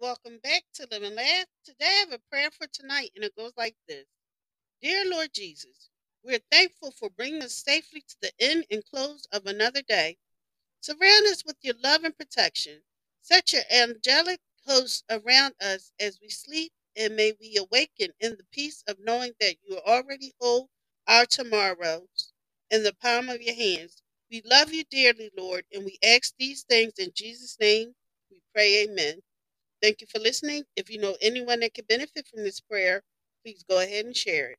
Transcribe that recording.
Welcome back to Living Laugh. Today I have a prayer for tonight, and it goes like this Dear Lord Jesus, we're thankful for bringing us safely to the end and close of another day. Surround us with your love and protection. Set your angelic hosts around us as we sleep, and may we awaken in the peace of knowing that you already hold our tomorrows in the palm of your hands. We love you dearly, Lord, and we ask these things in Jesus' name. We pray, Amen. Thank you for listening. If you know anyone that could benefit from this prayer, please go ahead and share it.